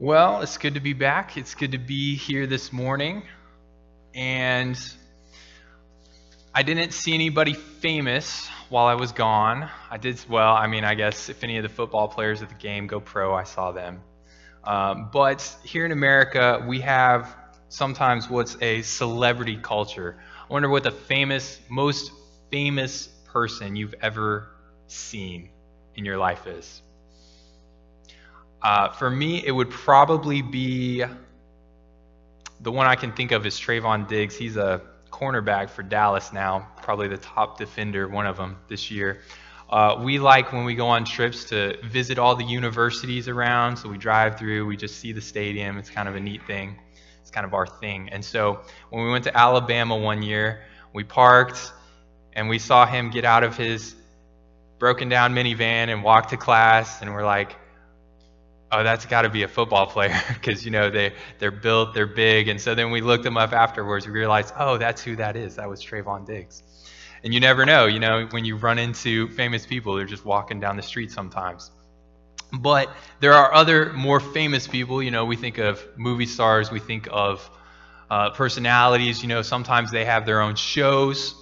Well, it's good to be back. It's good to be here this morning. And I didn't see anybody famous while I was gone. I did, well, I mean, I guess if any of the football players at the game go pro, I saw them. Um, but here in America, we have sometimes what's a celebrity culture. I wonder what the famous, most famous person you've ever seen in your life is. Uh, for me, it would probably be the one I can think of is Trevon Diggs. He's a cornerback for Dallas now, probably the top defender, one of them this year. Uh, we like when we go on trips to visit all the universities around. So we drive through, we just see the stadium. It's kind of a neat thing. It's kind of our thing. And so when we went to Alabama one year, we parked and we saw him get out of his broken down minivan and walk to class. And we're like, oh, that's got to be a football player because you know they they're built, they're big, and so then we looked them up afterwards. We realized, oh, that's who that is. That was Trevon Diggs. And you never know, you know, when you run into famous people, they're just walking down the street sometimes. But there are other more famous people. You know, we think of movie stars, we think of uh, personalities. You know, sometimes they have their own shows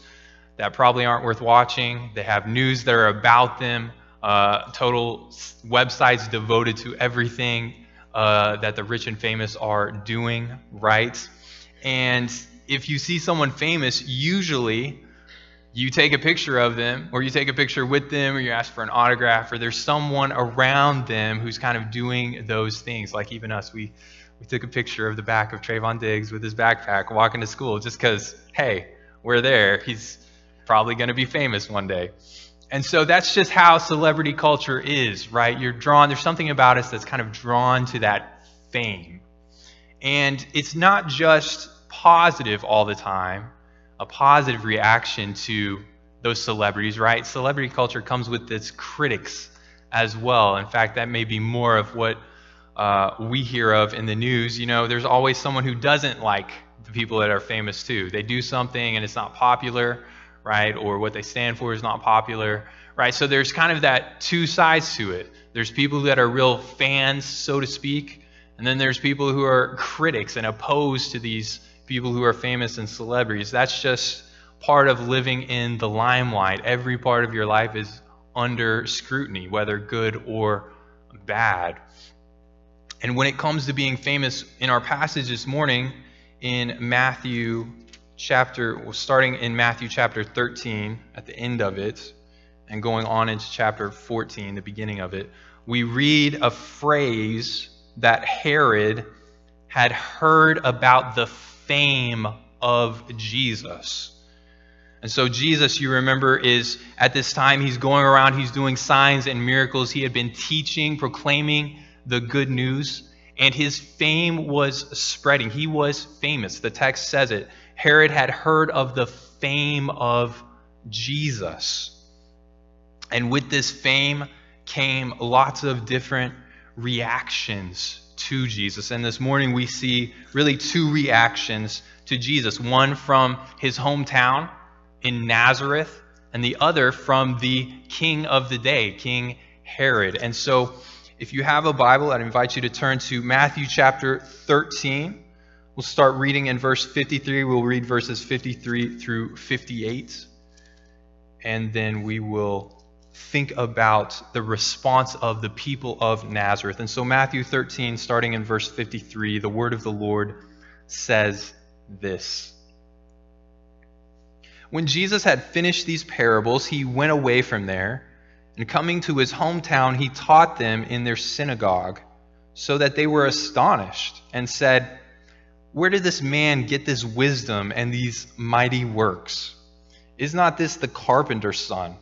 that probably aren't worth watching. They have news that are about them uh, total websites devoted to everything uh, that the rich and famous are doing, right? And if you see someone famous, usually you take a picture of them, or you take a picture with them, or you ask for an autograph, or there's someone around them who's kind of doing those things. Like even us, we, we took a picture of the back of Trevon Diggs with his backpack walking to school just because, hey, we're there. He's probably going to be famous one day. And so that's just how celebrity culture is, right? You're drawn, there's something about us that's kind of drawn to that fame. And it's not just positive all the time, a positive reaction to those celebrities, right? Celebrity culture comes with its critics as well. In fact, that may be more of what uh, we hear of in the news. You know, there's always someone who doesn't like the people that are famous too. They do something and it's not popular right? Or what they stand for is not popular, right? So there's kind of that two sides to it. There's people that are real fans, so to speak, and then there's people who are critics and opposed to these people who are famous and celebrities. That's just part of living in the limelight. Every part of your life is under scrutiny, whether good or bad. And when it comes to being famous, in our passage this morning in Matthew chapter, starting in Matthew chapter 13, at the end of it, and going on into chapter 14, the beginning of it, we read a phrase that Herod had heard about the fame of Jesus. And so, Jesus, you remember, is at this time, he's going around, he's doing signs and miracles. He had been teaching, proclaiming the good news, and his fame was spreading. He was famous. The text says it. Herod had heard of the fame of Jesus. And with this fame came lots of different reactions to Jesus. And this morning we see really two reactions to Jesus one from his hometown in Nazareth, and the other from the king of the day, King Herod. And so if you have a Bible, I'd invite you to turn to Matthew chapter 13. We'll start reading in verse 53. We'll read verses 53 through 58. And then we will think about the response of the people of Nazareth. And so, Matthew 13, starting in verse 53, the word of the Lord says this When Jesus had finished these parables, he went away from there. And coming to his hometown, he taught them in their synagogue, so that they were astonished and said, where did this man get this wisdom and these mighty works? Is not this the carpenter's son?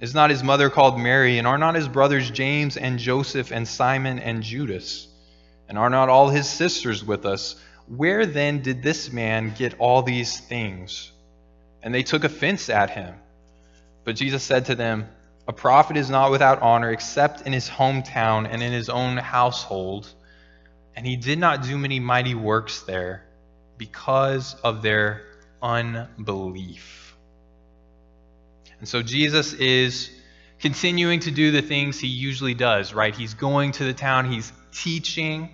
Is not his mother called Mary? And are not his brothers James and Joseph and Simon and Judas? And are not all his sisters with us? Where then did this man get all these things? And they took offense at him. But Jesus said to them, A prophet is not without honor except in his hometown and in his own household. And he did not do many mighty works there because of their unbelief. And so Jesus is continuing to do the things he usually does, right? He's going to the town, he's teaching,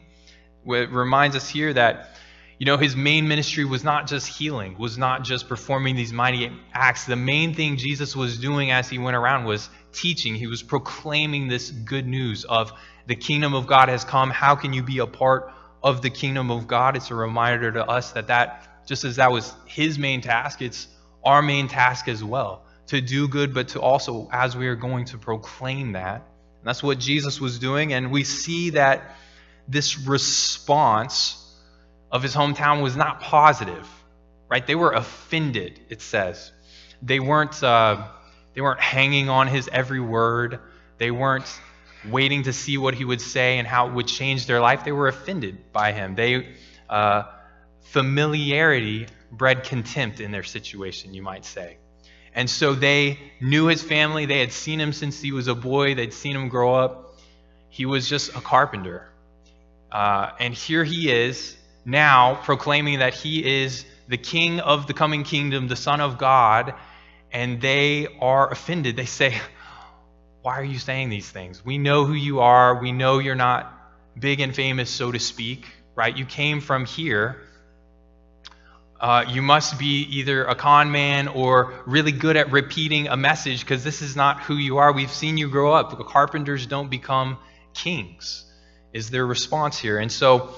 It reminds us here that, you know, his main ministry was not just healing, was not just performing these mighty acts. The main thing Jesus was doing as he went around was teaching. He was proclaiming this good news of the kingdom of God has come. How can you be a part of the kingdom of God? It's a reminder to us that that, just as that was his main task, it's our main task as well to do good, but to also, as we are going to proclaim that. And that's what Jesus was doing. And we see that this response of his hometown was not positive, right? They were offended, it says. They weren't, uh, they weren't hanging on his every word. They weren't waiting to see what he would say and how it would change their life. They were offended by him. They, uh, familiarity bred contempt in their situation, you might say. And so they knew his family. They had seen him since he was a boy, they'd seen him grow up. He was just a carpenter. Uh, and here he is now proclaiming that he is the king of the coming kingdom, the Son of God. And they are offended. They say, Why are you saying these things? We know who you are. We know you're not big and famous, so to speak, right? You came from here uh, you must be either a con man or really good at repeating a message because this is not who you are. We've seen you grow up. Carpenters don't become kings, is their response here. And so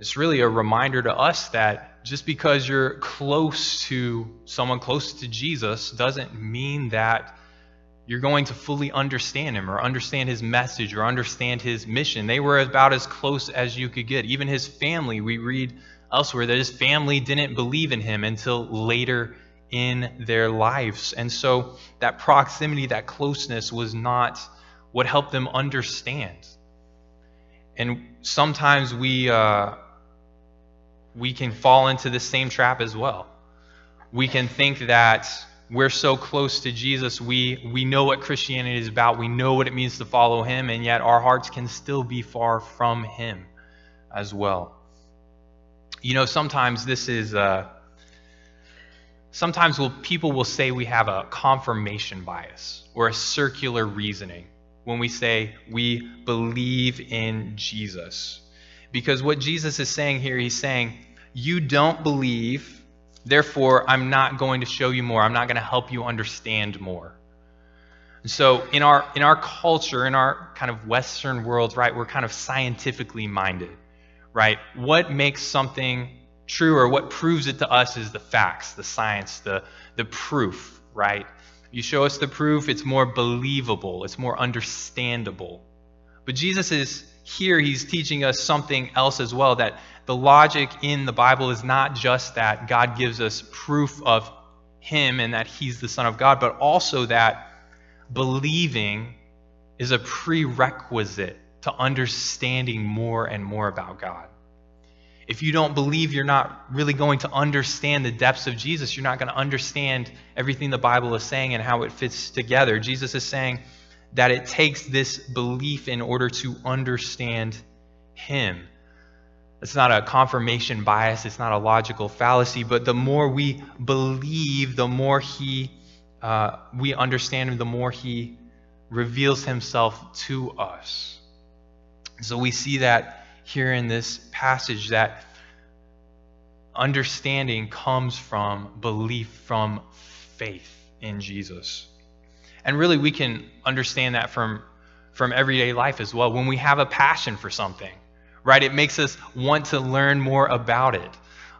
it's really a reminder to us that just because you're close to someone close to Jesus doesn't mean that you're going to fully understand him or understand his message or understand his mission. They were about as close as you could get. Even his family, we read elsewhere that his family didn't believe in him until later in their lives. And so that proximity, that closeness was not what helped them understand. And sometimes we, uh, we can fall into the same trap as well. We can think that we're so close to Jesus, we, we know what Christianity is about, we know what it means to follow him, and yet our hearts can still be far from him as well. You know, sometimes this is, uh, sometimes we'll, people will say we have a confirmation bias or a circular reasoning when we say we believe in Jesus. Because what Jesus is saying here, he's saying, you don't believe, therefore I'm not going to show you more. I'm not going to help you understand more. And so in our in our culture, in our kind of Western world, right, we're kind of scientifically minded right? What makes something true or what proves it to us is the facts, the science, the, the proof, right? You show us the proof, it's more believable, it's more understandable. But Jesus is here, he's teaching us something else as well that the logic in the Bible is not just that God gives us proof of him and that he's the Son of God, but also that believing is a prerequisite to understanding more and more about God. If you don't believe you're not really going to understand the depths of Jesus, you're not going to understand everything the Bible is saying and how it fits together. Jesus is saying that it takes this belief in order to understand Him. It's not a confirmation bias, it's not a logical fallacy, but the more we believe, the more He, uh, we understand Him, the more He reveals Himself to us. So we see that here in this passage that understanding comes from belief, from faith in Jesus. And really, we can understand that from, from everyday life as well. When we have a passion for something, right, it makes us want to learn more about it.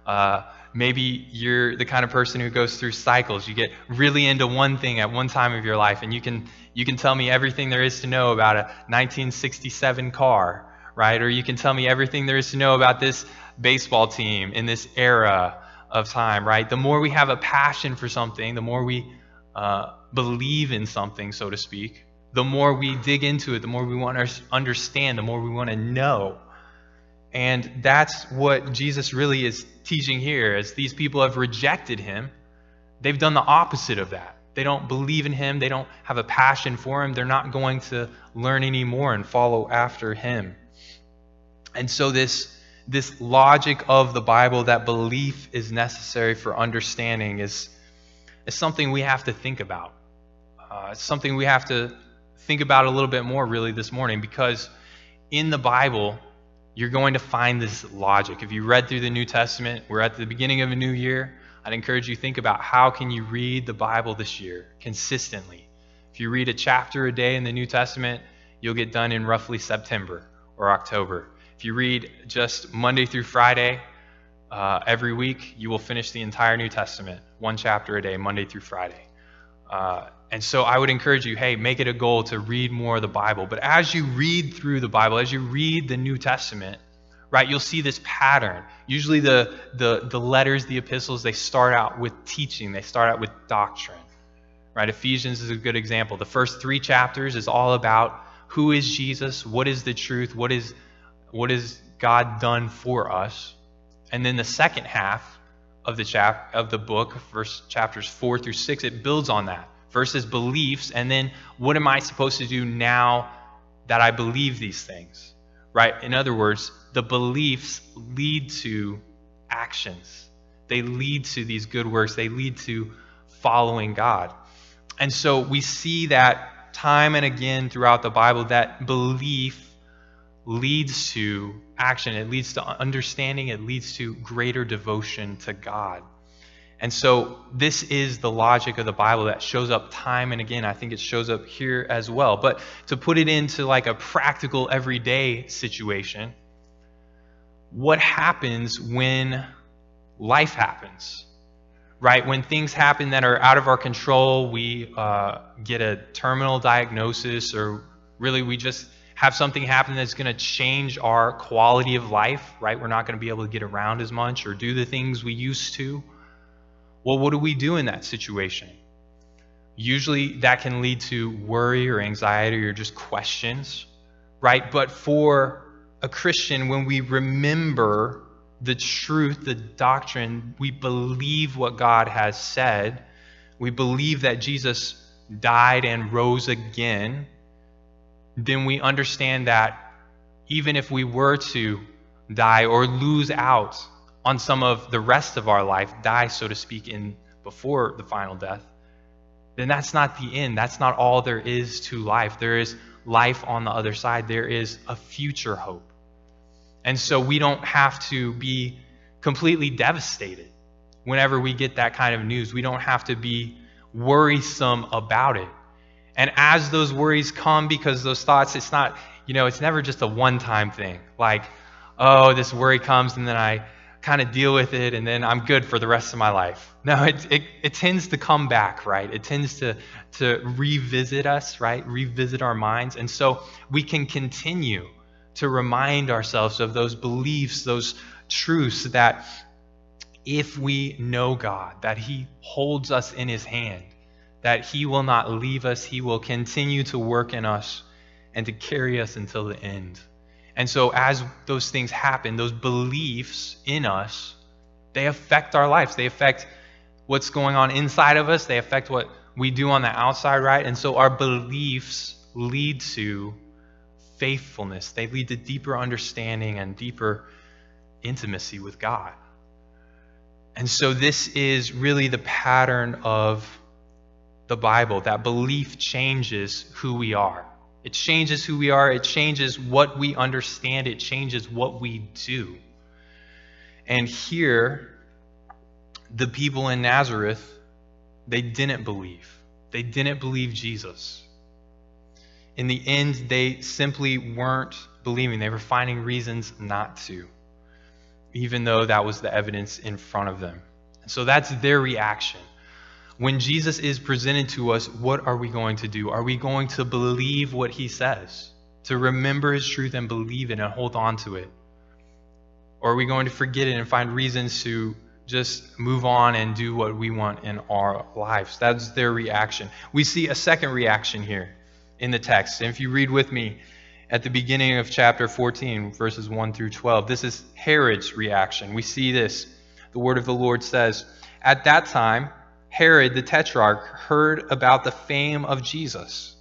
Uh, maybe you're the kind of person who goes through cycles. You get really into one thing at one time of your life, and you can you can tell me everything there is to know about a 1967 car, right? Or you can tell me everything there is to know about this baseball team in this era of time, right? The more we have a passion for something, the more we uh, believe in something, so to speak, the more we dig into it, the more we want to understand, the more we want to know. And that's what Jesus really is teaching here. As these people have rejected him, they've done the opposite of that. They don't believe in him, they don't have a passion for him, they're not going to learn anymore and follow after him. And so, this, this logic of the Bible that belief is necessary for understanding is, is something we have to think about. Uh, it's something we have to think about a little bit more, really, this morning, because in the Bible, you're going to find this logic. If you read through the New Testament, we're at the beginning of a new year. I'd encourage you think about how can you read the Bible this year consistently. If you read a chapter a day in the New Testament, you'll get done in roughly September or October. If you read just Monday through Friday uh, every week, you will finish the entire New Testament, one chapter a day, Monday through Friday. Uh, and so I would encourage you, hey, make it a goal to read more of the Bible. But as you read through the Bible, as you read the New Testament, right, you'll see this pattern. Usually the, the, the letters, the epistles, they start out with teaching, they start out with doctrine. Right? Ephesians is a good example. The first three chapters is all about who is Jesus, what is the truth, what is what is God done for us. And then the second half of the chap of the book, verse chapters four through six, it builds on that. Is beliefs, and then what am I supposed to do now that I believe these things? Right? In other words, the beliefs lead to actions. They lead to these good works. They lead to following God. And so we see that time and again throughout the Bible that belief leads to action, it leads to understanding, it leads to greater devotion to God. And so this is the logic of the Bible that shows up time and again. I think it shows up here as well. But to put it into like a practical everyday situation, what happens when life happens? right? When things happen that are out of our control, we uh, get a terminal diagnosis, or really we just have something happen that's going to change our quality of life, right? We're not going to be able to get around as much or do the things we used to. Well, what do we do in that situation? Usually that can lead to worry or anxiety or just questions, right? But for a Christian, when we remember the truth, the doctrine. We believe what God has said. We believe that Jesus died and rose again. Then we understand that even if we were to die or lose out on some of the rest of our life, die, so to speak, in before the final death, then that's not the end. That's not all there is to life. There is life on the other side. There is a future hope. And so we don't have to be completely devastated whenever we get that kind of news. We don't have to be worrisome about it. And as those worries come, because those thoughts, it's not, you know, it's never just a one time thing. Like, oh, this worry comes and then I kind of deal with it and then I'm good for the rest of my life. No, it, it, it tends to come back, right? It tends to, to revisit us, right? Revisit our minds. And so we can continue to remind ourselves of those beliefs, those truths that if we know God, that He holds us in His hand, that He will not leave us, He will continue to work in us and to carry us until the end. And so, as those things happen, those beliefs in us, they affect our lives. They affect what's going on inside of us, they affect what we do on the outside, right? And so, our beliefs lead to faithfulness. They lead to deeper understanding and deeper intimacy with God. And so, this is really the pattern of the Bible that belief changes who we are. It changes who we are, it changes what we understand, it changes what we do. And here, the people in Nazareth, they didn't believe. They didn't believe Jesus in the end, they simply weren't believing. They were finding reasons not to, even though that was the evidence in front of them. So that's their reaction. When Jesus is presented to us, what are we going to do? Are we going to believe what he says? To remember his truth and believe it and hold on to it? Or are we going to forget it and find reasons to just move on and do what we want in our lives? That's their reaction. We see a second reaction here in the text. And if you read with me at the beginning of chapter 14, verses 1 through 12, this is Herod's reaction. We see this. The word of the Lord says, At that time, Herod the tetrarch heard about the fame of Jesus.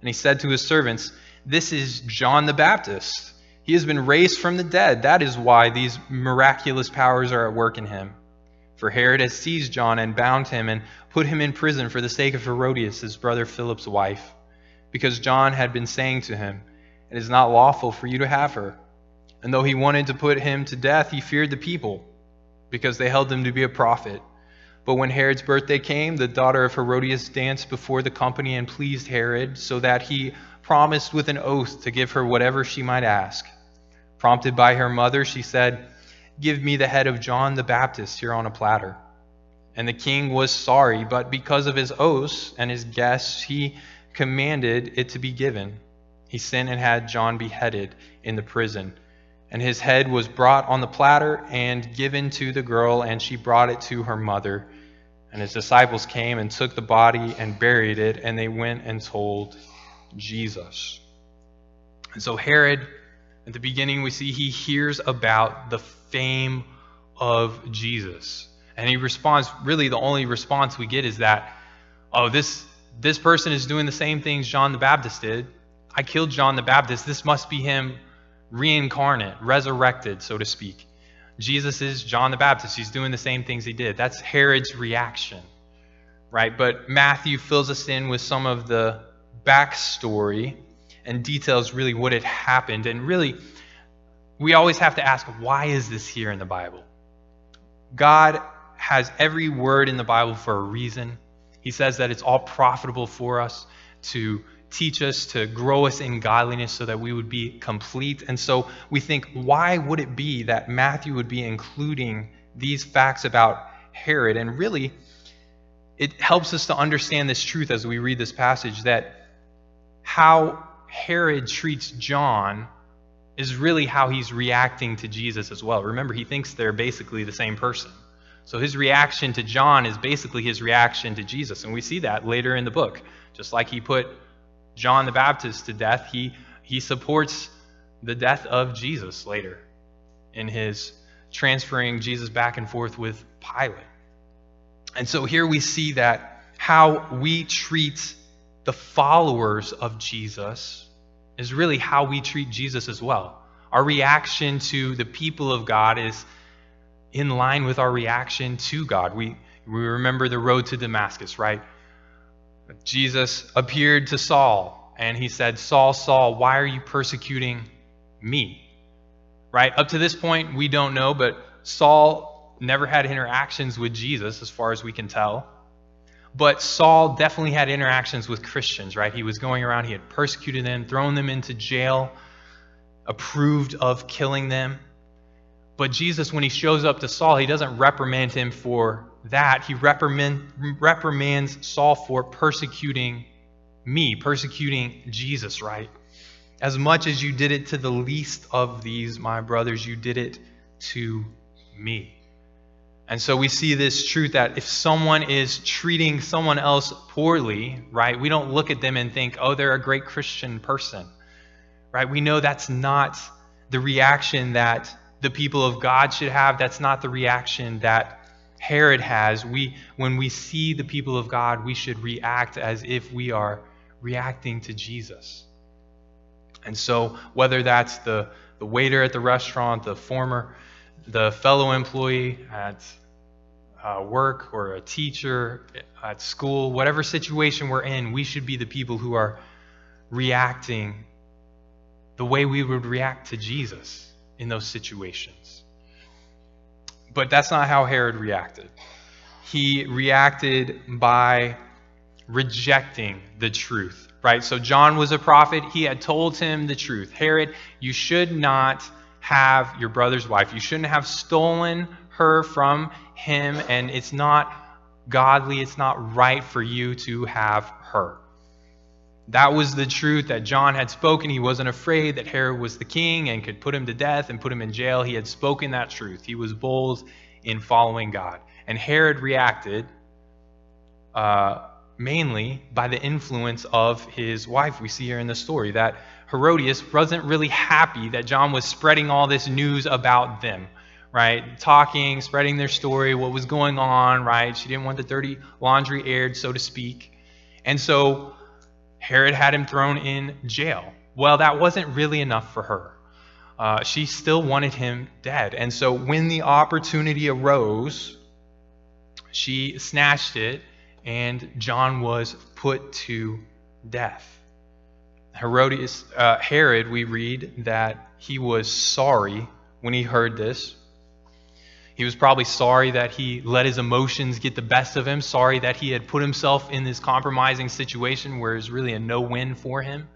And he said to his servants, This is John the Baptist. He has been raised from the dead. That is why these miraculous powers are at work in him. For Herod has seized John and bound him and put him in prison for the sake of Herodias, his brother Philip's wife because John had been saying to him, It is not lawful for you to have her. And though he wanted to put him to death, he feared the people because they held him to be a prophet. But when Herod's birthday came, the daughter of Herodias danced before the company and pleased Herod, so that he promised with an oath to give her whatever she might ask. Prompted by her mother, she said, Give me the head of John the Baptist here on a platter. And the king was sorry, but because of his oaths and his guests, he commanded it to be given. He sent and had John beheaded in the prison. And his head was brought on the platter and given to the girl, and she brought it to her mother. And his disciples came and took the body and buried it, and they went and told Jesus. And so, Herod, at the beginning, we see he hears about the fame of Jesus. And he responds, really, the only response we get is that, oh, this, this person is doing the same things John the Baptist did. I killed John the Baptist. This must be him reincarnate, resurrected, so to speak. Jesus is John the Baptist. He's doing the same things he did. That's Herod's reaction, right? But Matthew fills us in with some of the backstory and details really what had happened. And really, we always have to ask, why is this here in the Bible? God has every word in the Bible for a reason. He says that it's all profitable for us to teach us, to grow us in godliness so that we would be complete. And so we think, why would it be that Matthew would be including these facts about Herod? And really, it helps us to understand this truth as we read this passage that how Herod treats John is really how he's reacting to Jesus as well. Remember, he thinks they're basically the same person. So his reaction to John is basically his reaction to Jesus. And we see that later in the book. Just like he put John the Baptist to death, he, he supports the death of Jesus later in his transferring Jesus back and forth with Pilate. And so here we see that how we treat the followers of Jesus is really how we treat Jesus as well. Our reaction to the people of God is in line with our reaction to God. We, we remember the road to Damascus, right? Jesus appeared to Saul and he said, Saul, Saul, why are you persecuting me? Right? Up to this point, we don't know, but Saul never had interactions with Jesus, as far as we can tell. But Saul definitely had interactions with Christians, right? He was going around, he had persecuted them, thrown them into jail, approved of killing them. But Jesus, when he shows up to Saul, he doesn't reprimand him for that. He reprimand, reprimands Saul for persecuting me, persecuting Jesus, right? As much as you did it to the least of these, my brothers, you did it to me. And so we see this truth that if someone is treating someone else poorly, right, we don't look at them and think, oh, they're a great Christian person, right? We know that's not the reaction that the people of God should have. That's not the reaction that Herod has. We, when we see the people of God, we should react as if we are reacting to Jesus. And so, whether that's the, the waiter at the restaurant, the former, the fellow employee at uh, work, or a teacher at school, whatever situation we're in, we should be the people who are reacting the way we would react to Jesus in those situations. But that's not how Herod reacted. He reacted by rejecting the truth, right? So John was a prophet. He had told him the truth. Herod, you should not have your brother's wife. You shouldn't have stolen her from him, and it's not godly, it's not right for you to have her. That was the truth that John had spoken. He wasn't afraid that Herod was the king and could put him to death and put him in jail. He had spoken that truth. He was bold in following God. And Herod reacted uh, mainly by the influence of his wife. We see here in the story that Herodias wasn't really happy that John was spreading all this news about them, right? Talking, spreading their story, what was going on, right? She didn't want the dirty laundry aired, so to speak. And so Herod had him thrown in jail. Well, that wasn't really enough for her. Uh, she still wanted him dead. And so when the opportunity arose, she snatched it, and John was put to death. Herodias, uh, Herod, we read that he was sorry when he heard this. He was probably sorry that he let his emotions get the best of him, sorry that he had put himself in this compromising situation where it's really a no win for him,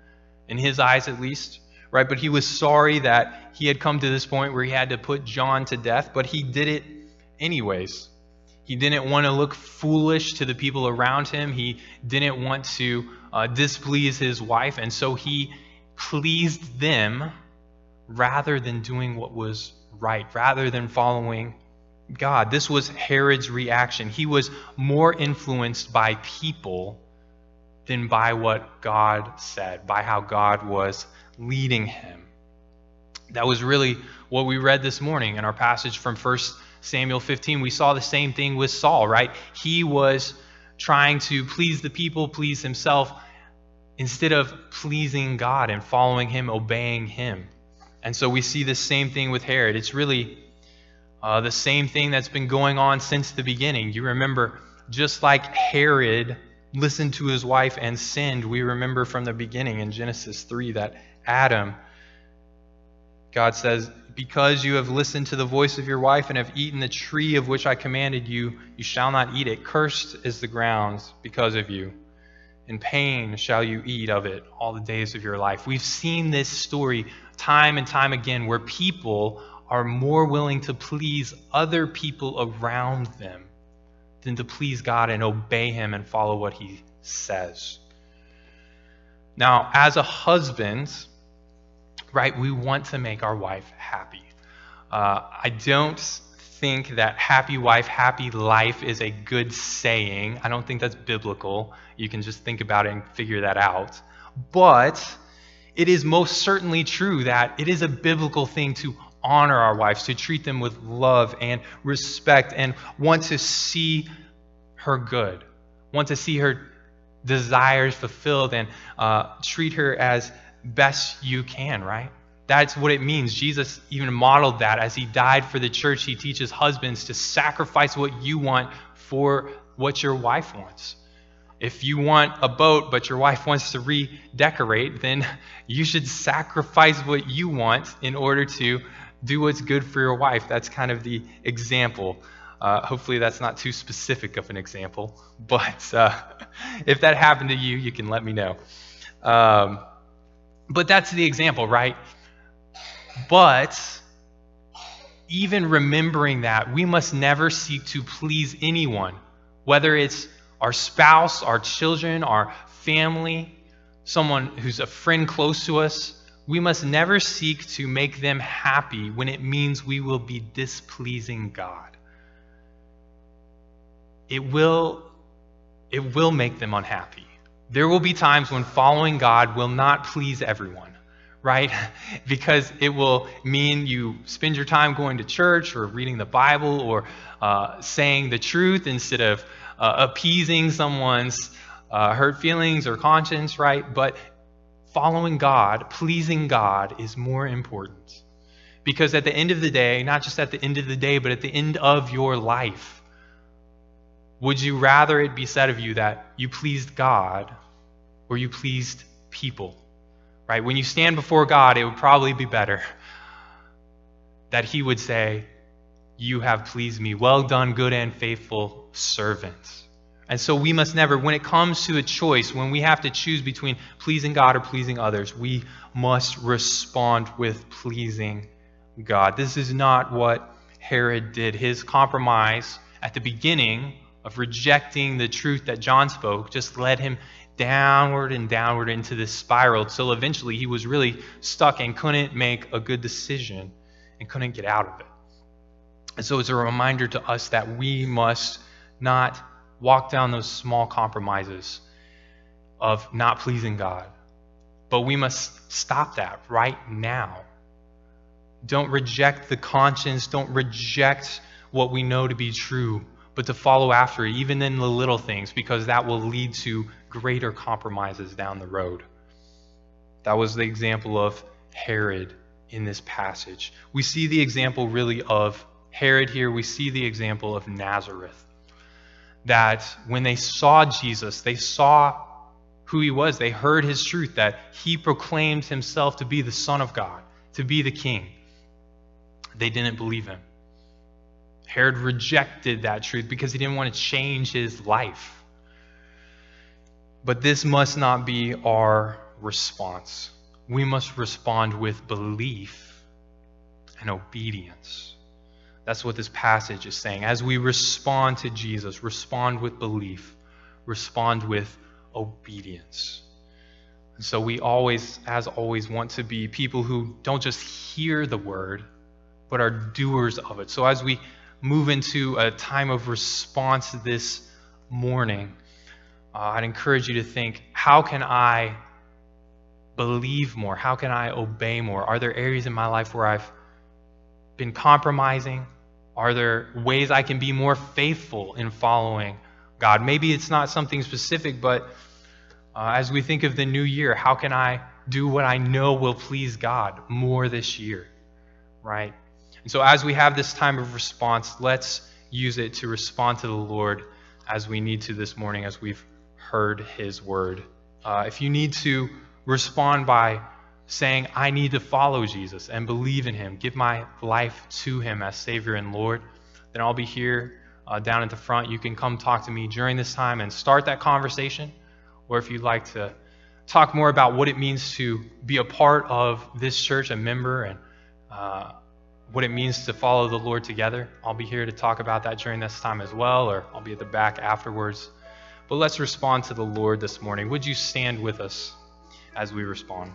in his eyes at least, right? But he was sorry that he had come to this point where he had to put John to death, but he did it anyways. He didn't want to look foolish to the people around him. He didn't want to uh, displease his wife, and so he pleased them rather than doing what was right, rather than following God. This was Herod's reaction. He was more influenced by people than by what God said, by how God was leading him. That was really what we read this morning in our passage from 1 Samuel 15. We saw the same thing with Saul, right? He was trying to please the people, please himself, instead of pleasing God and following him, obeying him. And so we see the same thing with Herod. It's really uh, the same thing that's been going on since the beginning. You remember, just like Herod listened to his wife and sinned, we remember from the beginning in Genesis 3 that Adam, God says, because you have listened to the voice of your wife and have eaten the tree of which I commanded you, you shall not eat it. Cursed is the ground because of you. In pain shall you eat of it all the days of your life. We've seen this story time and time again where people are more willing to please other people around them than to please God and obey Him and follow what He says. Now, as a husband, right, we want to make our wife happy. Uh, I don't think that happy wife, happy life is a good saying. I don't think that's biblical. You can just think about it and figure that out. But it is most certainly true that it is a biblical thing to honor our wives, to treat them with love and respect, and want to see her good, want to see her desires fulfilled, and uh, treat her as best you can, right? That's what it means. Jesus even modeled that as he died for the church. He teaches husbands to sacrifice what you want for what your wife wants. If you want a boat, but your wife wants to redecorate, then you should sacrifice what you want in order to do what's good for your wife. That's kind of the example. Uh, hopefully, that's not too specific of an example, but uh, if that happened to you, you can let me know. Um, but that's the example, right? But even remembering that, we must never seek to please anyone, whether it's our spouse, our children, our family, someone who's a friend close to us, we must never seek to make them happy when it means we will be displeasing God. It will, it will make them unhappy. There will be times when following God will not please everyone, right? because it will mean you spend your time going to church or reading the Bible or uh, saying the truth instead of uh, appeasing someone's uh, hurt feelings or conscience, right? But following God, pleasing God, is more important. Because at the end of the day, not just at the end of the day, but at the end of your life, would you rather it be said of you that you pleased God or you pleased people? Right? When you stand before God, it would probably be better that He would say, You have pleased me. Well done, good and faithful servants. And so we must never, when it comes to a choice, when we have to choose between pleasing God or pleasing others, we must respond with pleasing God. This is not what Herod did. His compromise at the beginning of rejecting the truth that John spoke just led him downward and downward into this spiral until eventually he was really stuck and couldn't make a good decision and couldn't get out of it. And so it's a reminder to us that we must not walk down those small compromises of not pleasing God. But we must stop that right now. Don't reject the conscience. Don't reject what we know to be true, but to follow after it, even in the little things, because that will lead to greater compromises down the road. That was the example of Herod in this passage. We see the example really of Herod here. We see the example of Nazareth that when they saw Jesus, they saw who he was. They heard his truth, that he proclaimed himself to be the Son of God, to be the king. They didn't believe him. Herod rejected that truth because he didn't want to change his life. But this must not be our response. We must respond with belief and obedience. That's what this passage is saying. As we respond to Jesus, respond with belief, respond with obedience. And so we always, as always, want to be people who don't just hear the word, but are doers of it. So as we move into a time of response this morning, uh, I'd encourage you to think how can I believe more? How can I obey more? Are there areas in my life where I've been compromising? Are there ways I can be more faithful in following God? Maybe it's not something specific, but uh, as we think of the new year, how can I do what I know will please God more this year? Right? And so, as we have this time of response, let's use it to respond to the Lord as we need to this morning, as we've heard his word. Uh, if you need to respond by saying, I need to follow Jesus and believe in him, give my life to him as Savior and Lord, then I'll be here uh, down at the front. You can come talk to me during this time and start that conversation. Or if you'd like to talk more about what it means to be a part of this church, a member, and uh, what it means to follow the Lord together, I'll be here to talk about that during this time as well, or I'll be at the back afterwards. But let's respond to the Lord this morning. Would you stand with us as we respond?